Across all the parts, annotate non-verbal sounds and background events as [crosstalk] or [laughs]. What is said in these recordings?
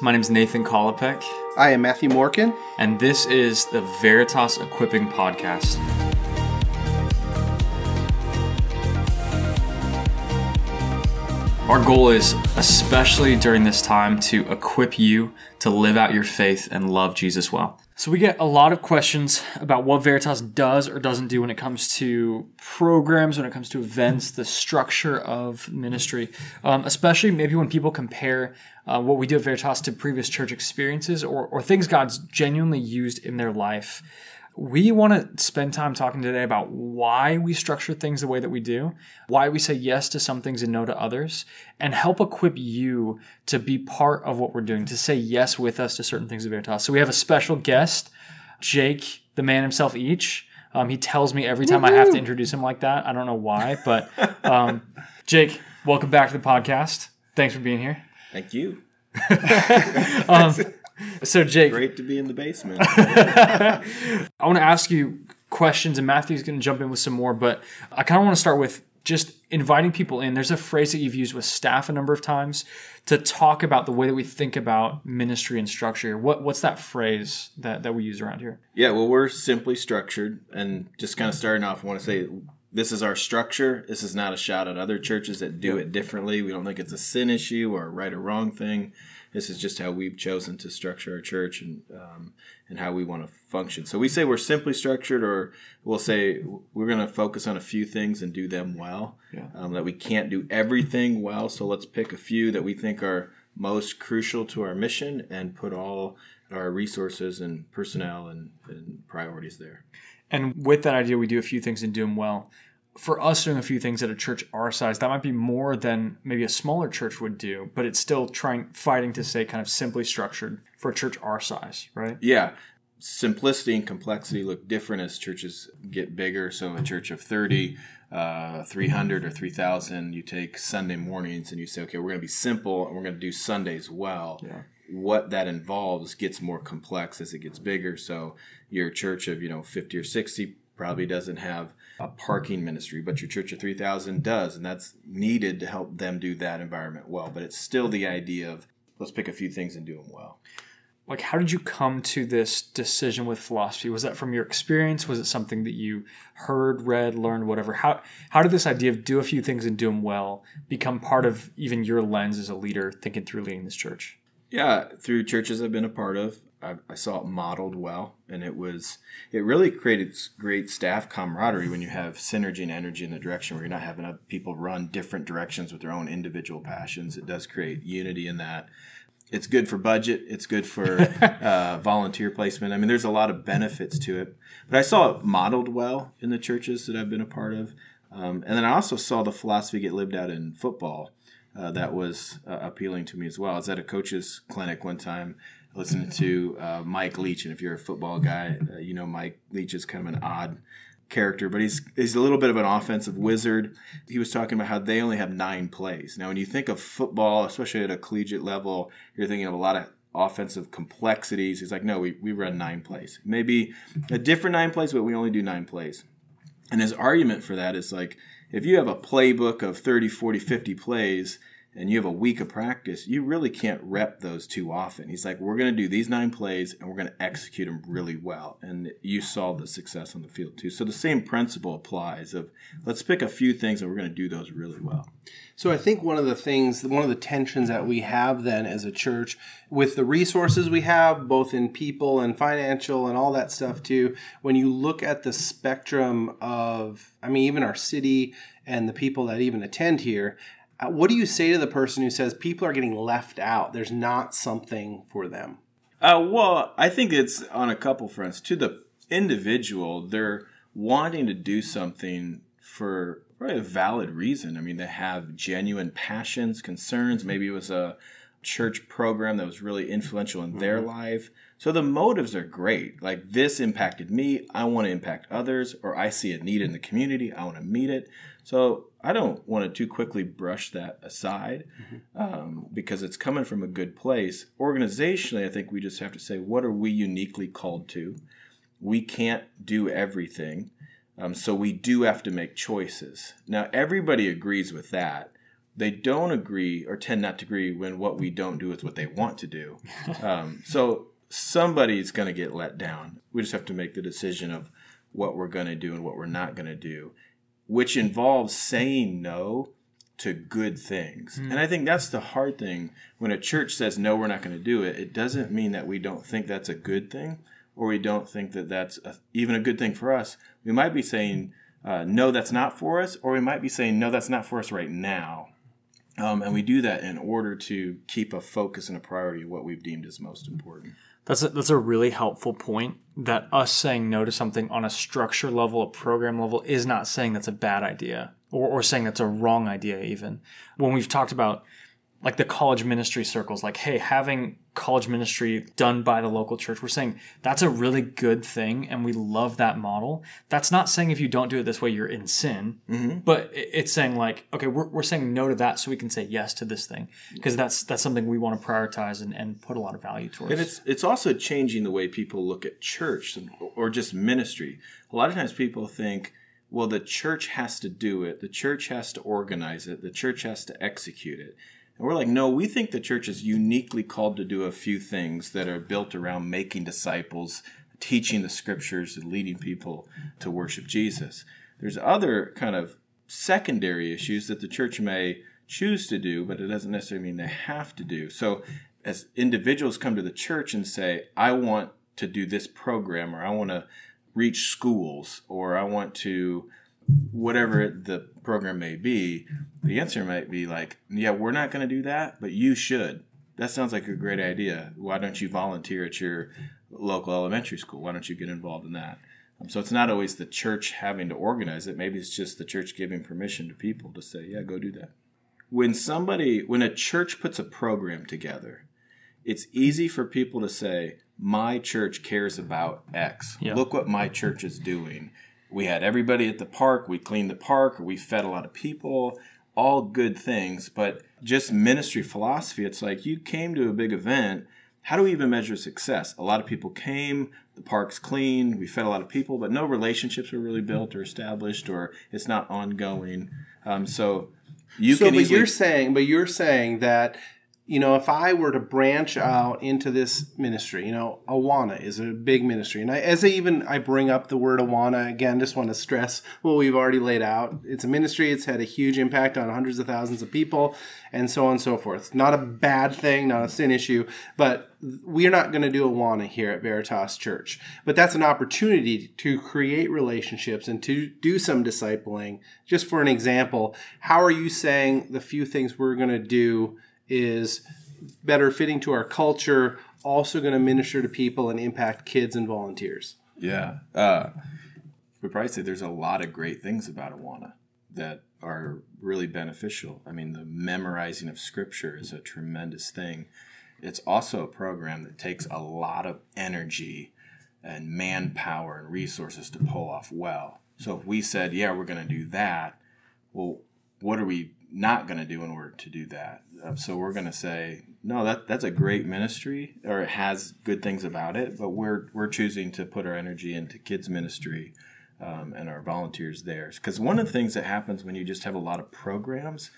My name is Nathan Kolopek, I am Matthew Morkin. and this is the Veritas Equipping Podcast. Our goal is, especially during this time, to equip you to live out your faith and love Jesus well. So, we get a lot of questions about what Veritas does or doesn't do when it comes to programs, when it comes to events, the structure of ministry, um, especially maybe when people compare uh, what we do at Veritas to previous church experiences or, or things God's genuinely used in their life. We want to spend time talking today about why we structure things the way that we do, why we say yes to some things and no to others, and help equip you to be part of what we're doing, to say yes with us to certain things at Veritas. So we have a special guest, Jake, the man himself, each. Um, he tells me every time I have to introduce him like that. I don't know why, but um, [laughs] Jake, welcome back to the podcast. Thanks for being here. Thank you. [laughs] [laughs] [laughs] So, Jake, Great to be in the basement. [laughs] I want to ask you questions, and Matthew's going to jump in with some more, but I kind of want to start with just inviting people in. There's a phrase that you've used with staff a number of times to talk about the way that we think about ministry and structure. What what's that phrase that, that we use around here? yeah, well, we're simply structured, and just kind of starting off, I want to say this is our structure. This is not a shot at other churches that do it differently. We don't think it's a sin issue or a right or wrong thing. This is just how we've chosen to structure our church and um, and how we want to function. So we say we're simply structured, or we'll say we're going to focus on a few things and do them well. Yeah. Um, that we can't do everything well, so let's pick a few that we think are most crucial to our mission and put all our resources and personnel and, and priorities there. And with that idea, we do a few things and do them well. For us doing a few things at a church our size, that might be more than maybe a smaller church would do, but it's still trying fighting to stay kind of simply structured for a church our size, right? Yeah. Simplicity and complexity look different as churches get bigger. So, a church of 30, uh, 300, or 3,000, you take Sunday mornings and you say, okay, we're going to be simple and we're going to do Sundays well. Yeah. What that involves gets more complex as it gets bigger. So, your church of, you know, 50 or 60 probably doesn't have a parking ministry, but your church of 3,000 does. And that's needed to help them do that environment well. But it's still the idea of let's pick a few things and do them well. like how did you come to this decision with philosophy was that from your experience was it something that you heard read learned whatever how how did this idea of do a few things and do them well become part of even your lens as a leader thinking through leading this church Yeah, through churches I've been a part of, I, I saw it modeled well, and it was it really created great staff camaraderie when you have synergy and energy in the direction where you're not having people run different directions with their own individual passions. It does create unity in that. It's good for budget. It's good for [laughs] uh, volunteer placement. I mean, there's a lot of benefits to it. But I saw it modeled well in the churches that I've been a part of, um, and then I also saw the philosophy get lived out in football uh, that was uh, appealing to me as well. I was at a coach's clinic one time listening to uh, Mike Leach, and if you're a football guy, uh, you know Mike Leach is kind of an odd character, but he's he's a little bit of an offensive wizard. He was talking about how they only have nine plays. Now, when you think of football, especially at a collegiate level, you're thinking of a lot of offensive complexities. He's like, no, we, we run nine plays. Maybe a different nine plays, but we only do nine plays. And his argument for that is like, if you have a playbook of 30, 40, 50 plays and you have a week of practice, you really can't rep those too often. He's like, we're going to do these nine plays and we're going to execute them really well. And you saw the success on the field too. So the same principle applies of let's pick a few things and we're going to do those really well. So I think one of the things, one of the tensions that we have then as a church, with the resources we have, both in people and financial and all that stuff too, when you look at the spectrum of, I mean, even our city and the people that even attend here, what do you say to the person who says people are getting left out? There's not something for them. Uh, well, I think it's on a couple fronts. To the individual, they're wanting to do something for probably a valid reason. I mean, they have genuine passions, concerns. Maybe it was a church program that was really influential in their life. So the motives are great. Like this impacted me. I want to impact others, or I see a need in the community. I want to meet it. So I don't want to too quickly brush that aside um, because it's coming from a good place. Organizationally, I think we just have to say, what are we uniquely called to? We can't do everything. Um, so we do have to make choices. Now, everybody agrees with that. They don't agree or tend not to agree when what we don't do is what they want to do. [laughs] Um, so somebody's going to get let down. We just have to make the decision of what we're going to do and what we're not going to do, which involves saying no to good things. Mm. And I think that's the hard thing. When a church says, no, we're not going to do it, it doesn't mean that we don't think that's a good thing or we don't think that that's a, even a good thing for us. We might be saying, uh, no, that's not for us, or we might be saying, no, that's not for us right now. Um, and we do that in order to keep a focus and a priority of what we've deemed as most important. That's a, that's a really helpful point. That us saying no to something on a structure level, a program level, is not saying that's a bad idea or, or saying that's a wrong idea. Even when we've talked about like the college ministry circles, like, hey, having college ministry done by the local church, we're saying that's a really good thing and we love that model. That's not saying if you don't do it this way, you're in sin, mm-hmm. but it's saying like, okay, we're, we're saying no to that so we can say yes to this thing because that's that's something we want to prioritize and, and put a lot of value towards. And it's, it's also changing the way people look at church or just ministry. A lot of times people think, well, the church has to do it, the church has to organize it, the church has to execute it. And we're like, no, we think the church is uniquely called to do a few things that are built around making disciples, teaching the scriptures, and leading people to worship Jesus. There's other kind of secondary issues that the church may choose to do, but it doesn't necessarily mean they have to do. So as individuals come to the church and say, I want to do this program, or I want to reach schools, or I want to whatever the program may be, the answer might be like, yeah, we're not going to do that, but you should. That sounds like a great idea. Why don't you volunteer at your local elementary school? Why don't you get involved in that? Um, so it's not always the church having to organize it. Maybe it's just the church giving permission to people to say, yeah, go do that. When somebody, when a church puts a program together, it's easy for people to say, my church cares about X. Yeah. Look what my church is doing we had everybody at the park, we cleaned the park, we fed a lot of people, all good things. But just ministry philosophy, it's like you came to a big event. How do we even measure success? A lot of people came, the park's clean, we fed a lot of people, but no relationships were really built or established, or it's not ongoing. Um, so you so, can. But easily... you're saying, but you're saying that you know, if I were to branch out into this ministry, you know, Awana is a big ministry. And I, as I even I bring up the word Awana again, just want to stress what we've already laid out. It's a ministry. It's had a huge impact on hundreds of thousands of people and so on and so forth. Not a bad thing, not a sin issue, but we're not going to do Awana here at Veritas Church. But that's an opportunity to create relationships and to do some discipling. Just for an example, how are you saying the few things we're going to do is better fitting to our culture, also going to minister to people and impact kids and volunteers. Yeah. Uh, we probably say there's a lot of great things about Awana that are really beneficial. I mean, the memorizing of scripture is a tremendous thing. It's also a program that takes a lot of energy and manpower and resources to pull off well. So if we said, yeah, we're going to do that, well, what are we not going to do in order to do that? Uh, so we're going to say, no, that that's a great ministry, or it has good things about it, but we're we're choosing to put our energy into kids ministry um, and our volunteers there. Because one of the things that happens when you just have a lot of programs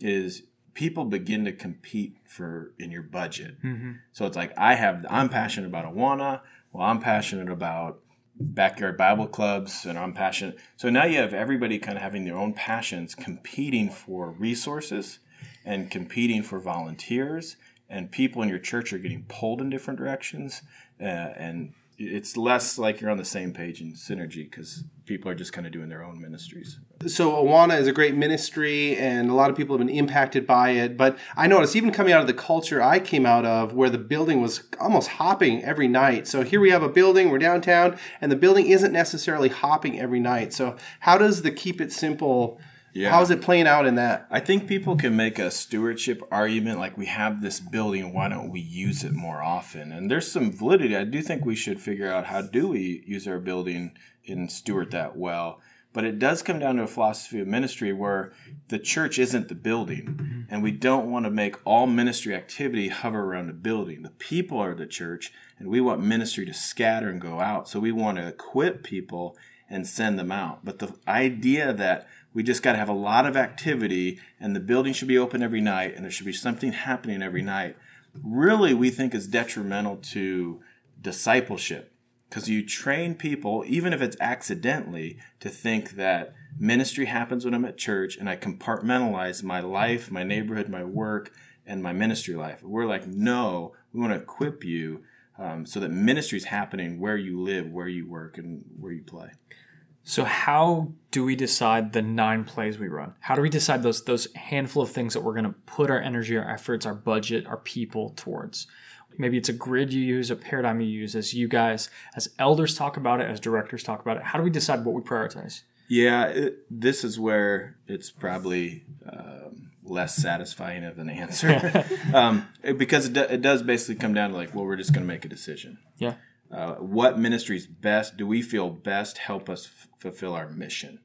is people begin to compete for in your budget. Mm-hmm. So it's like I have I'm passionate about Awana. Well, I'm passionate about backyard Bible clubs, and I'm passionate. So now you have everybody kind of having their own passions, competing for resources and competing for volunteers, and people in your church are getting pulled in different directions, uh, and it's less like you're on the same page in synergy because people are just kind of doing their own ministries. So Awana is a great ministry, and a lot of people have been impacted by it. But I noticed, even coming out of the culture I came out of, where the building was almost hopping every night. So here we have a building, we're downtown, and the building isn't necessarily hopping every night. So how does the keep it simple? Yeah. How's it playing out in that? I think people can make a stewardship argument like we have this building, why don't we use it more often? And there's some validity. I do think we should figure out how do we use our building and steward that well. But it does come down to a philosophy of ministry where the church isn't the building. Mm-hmm. And we don't want to make all ministry activity hover around the building. The people are the church, and we want ministry to scatter and go out. So we want to equip people and send them out. But the idea that we just got to have a lot of activity and the building should be open every night and there should be something happening every night really we think is detrimental to discipleship because you train people even if it's accidentally to think that ministry happens when I'm at church and I compartmentalize my life, my neighborhood, my work and my ministry life. We're like no, we want to equip you um, so that ministry is happening where you live, where you work, and where you play. So how do we decide the nine plays we run? How do we decide those those handful of things that we're going to put our energy, our efforts, our budget, our people towards? Maybe it's a grid you use, a paradigm you use, as you guys, as elders talk about it, as directors talk about it. How do we decide what we prioritize? Yeah, it, this is where it's probably um, less satisfying of an answer [laughs] um, because it, do, it does basically come down to like, well, we're just going to make a decision. Yeah. Uh, what ministries best do we feel best help us f- fulfill our mission,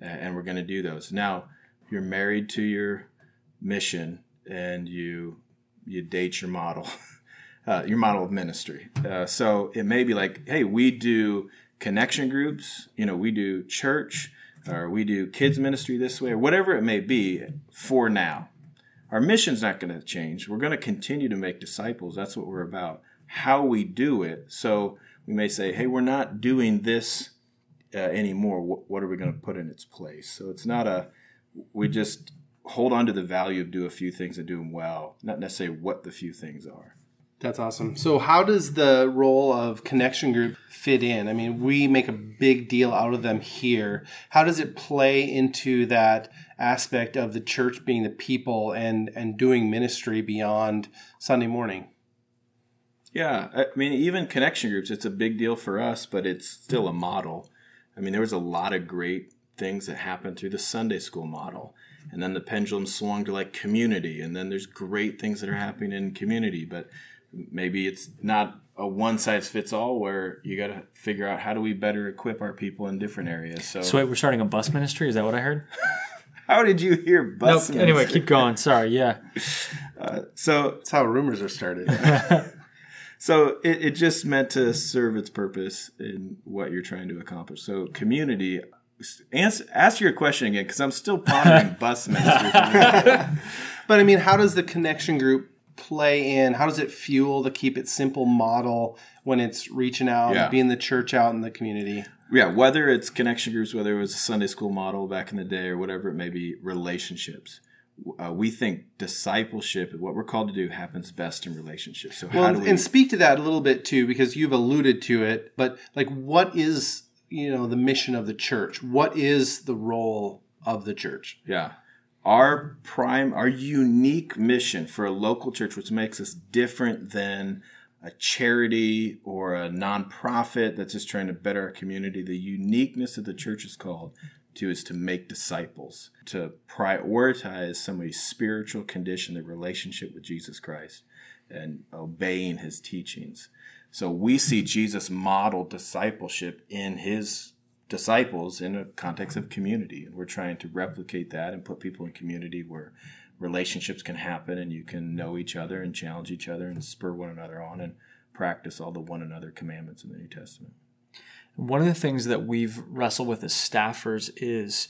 and we're going to do those. Now, you're married to your mission, and you you date your model, [laughs] uh, your model of ministry. Uh, so it may be like, hey, we do connection groups. You know, we do church or we do kids ministry this way or whatever it may be for now. Our mission's not going to change. We're going to continue to make disciples. That's what we're about. How we do it. So we may say, hey, we're not doing this uh, anymore. What, what are we going to put in its place? So it's not a, we just hold on to the value of do a few things and do them well, not necessarily what the few things are. That's awesome. So, how does the role of connection group fit in? I mean, we make a big deal out of them here. How does it play into that aspect of the church being the people and and doing ministry beyond Sunday morning? Yeah, I mean, even connection groups, it's a big deal for us, but it's still a model. I mean, there was a lot of great things that happened through the Sunday school model. And then the pendulum swung to like community. And then there's great things that are happening in community. But maybe it's not a one size fits all where you got to figure out how do we better equip our people in different areas. So, So wait, we're starting a bus ministry. Is that what I heard? [laughs] how did you hear bus? Nope. Anyway, keep going. Sorry. Yeah. [laughs] Uh, so, That's how rumors are started. [laughs] so it, it just meant to serve its purpose in what you're trying to accomplish. So, community. Answer, ask your question again because I'm still pondering [laughs] bus ministry. [laughs] but I mean, how does the connection group play in? How does it fuel the keep it simple model when it's reaching out, Yeah. being the church out in the community? yeah, whether it's connection groups, whether it was a Sunday school model back in the day, or whatever it may be, relationships. Uh, we think discipleship, what we're called to do, happens best in relationships. So how Well, do we? and speak to that a little bit too, because you've alluded to it. But like, what is you know the mission of the church? What is the role of the church? Yeah. Our prime, our unique mission for a local church, which makes us different than a charity or a nonprofit that's just trying to better our community, the uniqueness of the church is called to is to make disciples, to prioritize somebody's spiritual condition, their relationship with Jesus Christ, and obeying his teachings. So we see Jesus model discipleship in his disciples in a context of community. And we're trying to replicate that and put people in community where relationships can happen and you can know each other and challenge each other and spur one another on and practice all the one another commandments in the New Testament. One of the things that we've wrestled with as staffers is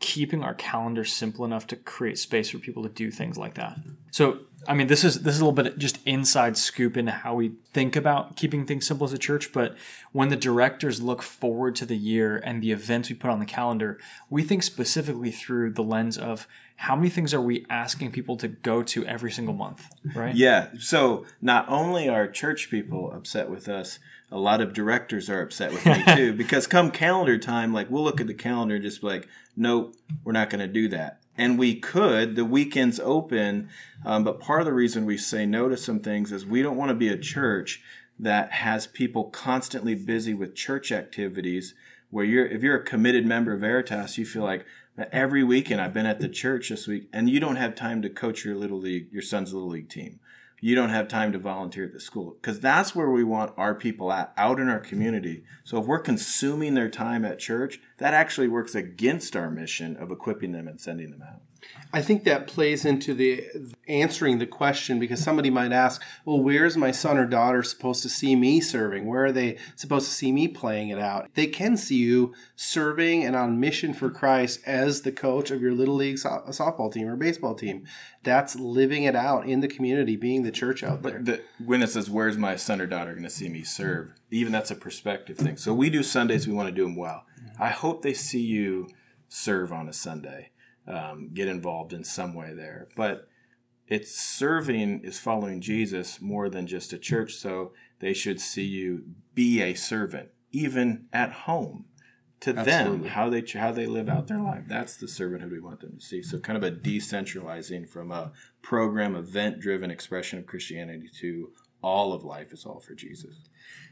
keeping our calendar simple enough to create space for people to do things like that. So, I mean, this is this is a little bit just inside scoop into how we think about keeping things simple as a church. But when the directors look forward to the year and the events we put on the calendar, we think specifically through the lens of how many things are we asking people to go to every single month, right? Yeah. So not only are church people upset with us, a lot of directors are upset with me [laughs] too, because come calendar time, like we'll look at the calendar and just be like, nope, we're not going to do that. And we could, the weekend's open, um, but part of the reason we say no to some things is we don't want to be a church that has people constantly busy with church activities where you're if you're a committed member of Veritas, you feel like every weekend I've been at the church this week and you don't have time to coach your little league, your son's little league team. You don't have time to volunteer at the school because that's where we want our people at, out in our community. So if we're consuming their time at church, that actually works against our mission of equipping them and sending them out. I think that plays into the answering the question because somebody might ask, well, where's my son or daughter supposed to see me serving? Where are they supposed to see me playing it out? They can see you serving and on mission for Christ as the coach of your little league so- softball team or baseball team. That's living it out in the community, being the church out there. The, when it says, "Where's my son or daughter going to see me serve?" Even that's a perspective thing. So we do Sundays. We want to do them well. Mm-hmm. I hope they see you serve on a Sunday um, get involved in some way there. But it's serving is following Jesus more than just a church. So they should see you be a servant, even at home. To Absolutely. them, how they how they live out their life. That's the servanthood we want them to see. So, kind of a decentralizing from a program, event driven expression of Christianity to all of life is all for Jesus.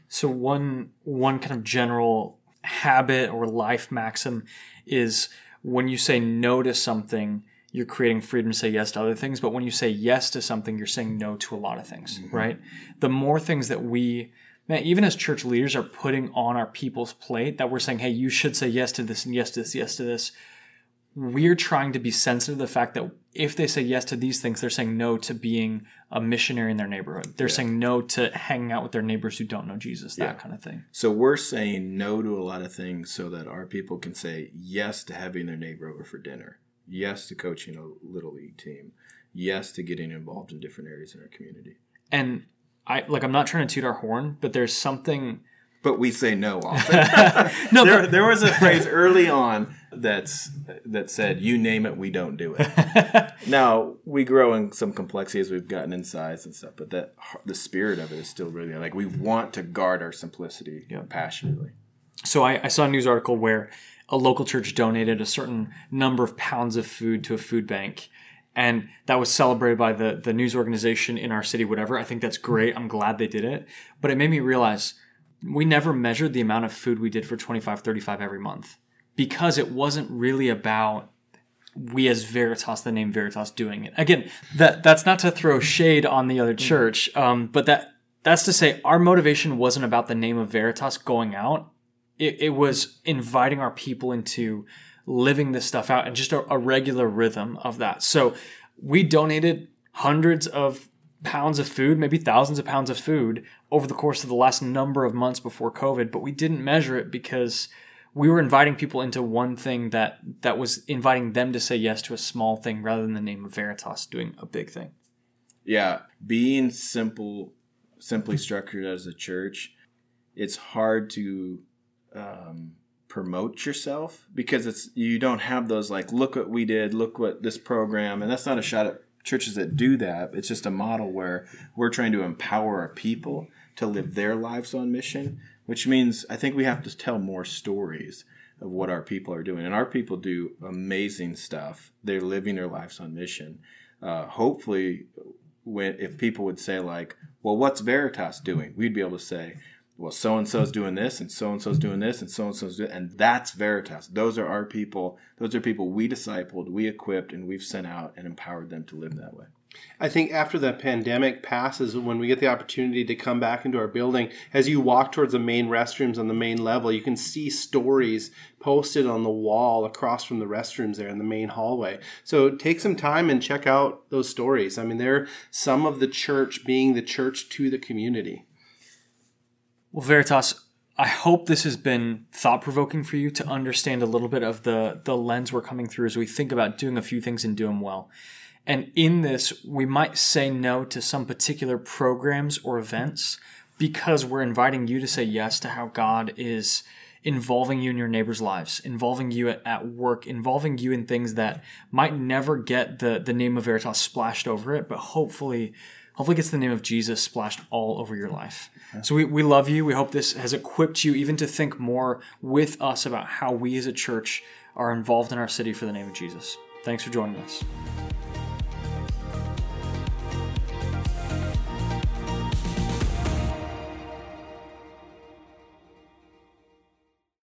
So, one one kind of general habit or life maxim is when you say no to something, you're creating freedom to say yes to other things. But when you say yes to something, you're saying no to a lot of things, mm-hmm. right? The more things that we, man, even as church leaders are putting on our people's plate that we're saying, hey, you should say yes to this and yes to this, yes to this. We're trying to be sensitive to the fact that if they say yes to these things, they're saying no to being a missionary in their neighborhood. They're yeah. saying no to hanging out with their neighbors who don't know Jesus, that yeah. kind of thing. So we're saying no to a lot of things so that our people can say yes to having their neighbor over for dinner, yes to coaching a little league team, yes to getting involved in different areas in our community. And I like I'm not trying to toot our horn, but there's something but we say no [laughs] often. no, there, there was a phrase early on that's that said, "You name it, we don't do it." [laughs] now we grow in some complexity as we've gotten in size and stuff, but that the spirit of it is still really like we want to guard our simplicity yeah. passionately. So I, I saw a news article where a local church donated a certain number of pounds of food to a food bank and that was celebrated by the the news organization in our city whatever i think that's great i'm glad they did it but it made me realize we never measured the amount of food we did for 25 35 every month because it wasn't really about we as veritas the name veritas doing it. Again that that's not to throw shade on the other church um, but that that's to say our motivation wasn't about the name of veritas going out. It, it was inviting our people into living this stuff out and just a, a regular rhythm of that. So we donated hundreds of pounds of food, maybe thousands of pounds of food over the course of the last number of months before COVID, but we didn't measure it because we were inviting people into one thing that that was inviting them to say yes to a small thing rather than the name of Veritas doing a big thing. Yeah, being simple, simply structured as a church, it's hard to um, promote yourself because it's you don't have those like look what we did, look what this program, and that's not a shot at churches that do that. It's just a model where we're trying to empower our people to live their lives on mission, which means I think we have to tell more stories of what our people are doing. And our people do amazing stuff. They're living their lives on mission. Uh, hopefully, when if people would say like, "Well, what's Veritas doing?" We'd be able to say, well, so and so's doing this, and so and so's doing this, and so and so's doing, and that's Veritas. Those are our people. Those are people we discipled, we equipped, and we've sent out and empowered them to live that way. I think after the pandemic passes, when we get the opportunity to come back into our building, as you walk towards the main restrooms on the main level, you can see stories posted on the wall across from the restrooms there in the main hallway. So take some time and check out those stories. I mean, they're some of the church being the church to the community. Well, Veritas, I hope this has been thought provoking for you to understand a little bit of the, the lens we're coming through as we think about doing a few things and do them well. And in this, we might say no to some particular programs or events because we're inviting you to say yes to how God is involving you in your neighbors' lives, involving you at, at work, involving you in things that might never get the, the name of Veritas splashed over it, but hopefully hopefully gets the name of Jesus splashed all over your life. So we, we love you. We hope this has equipped you even to think more with us about how we as a church are involved in our city for the name of Jesus. Thanks for joining us.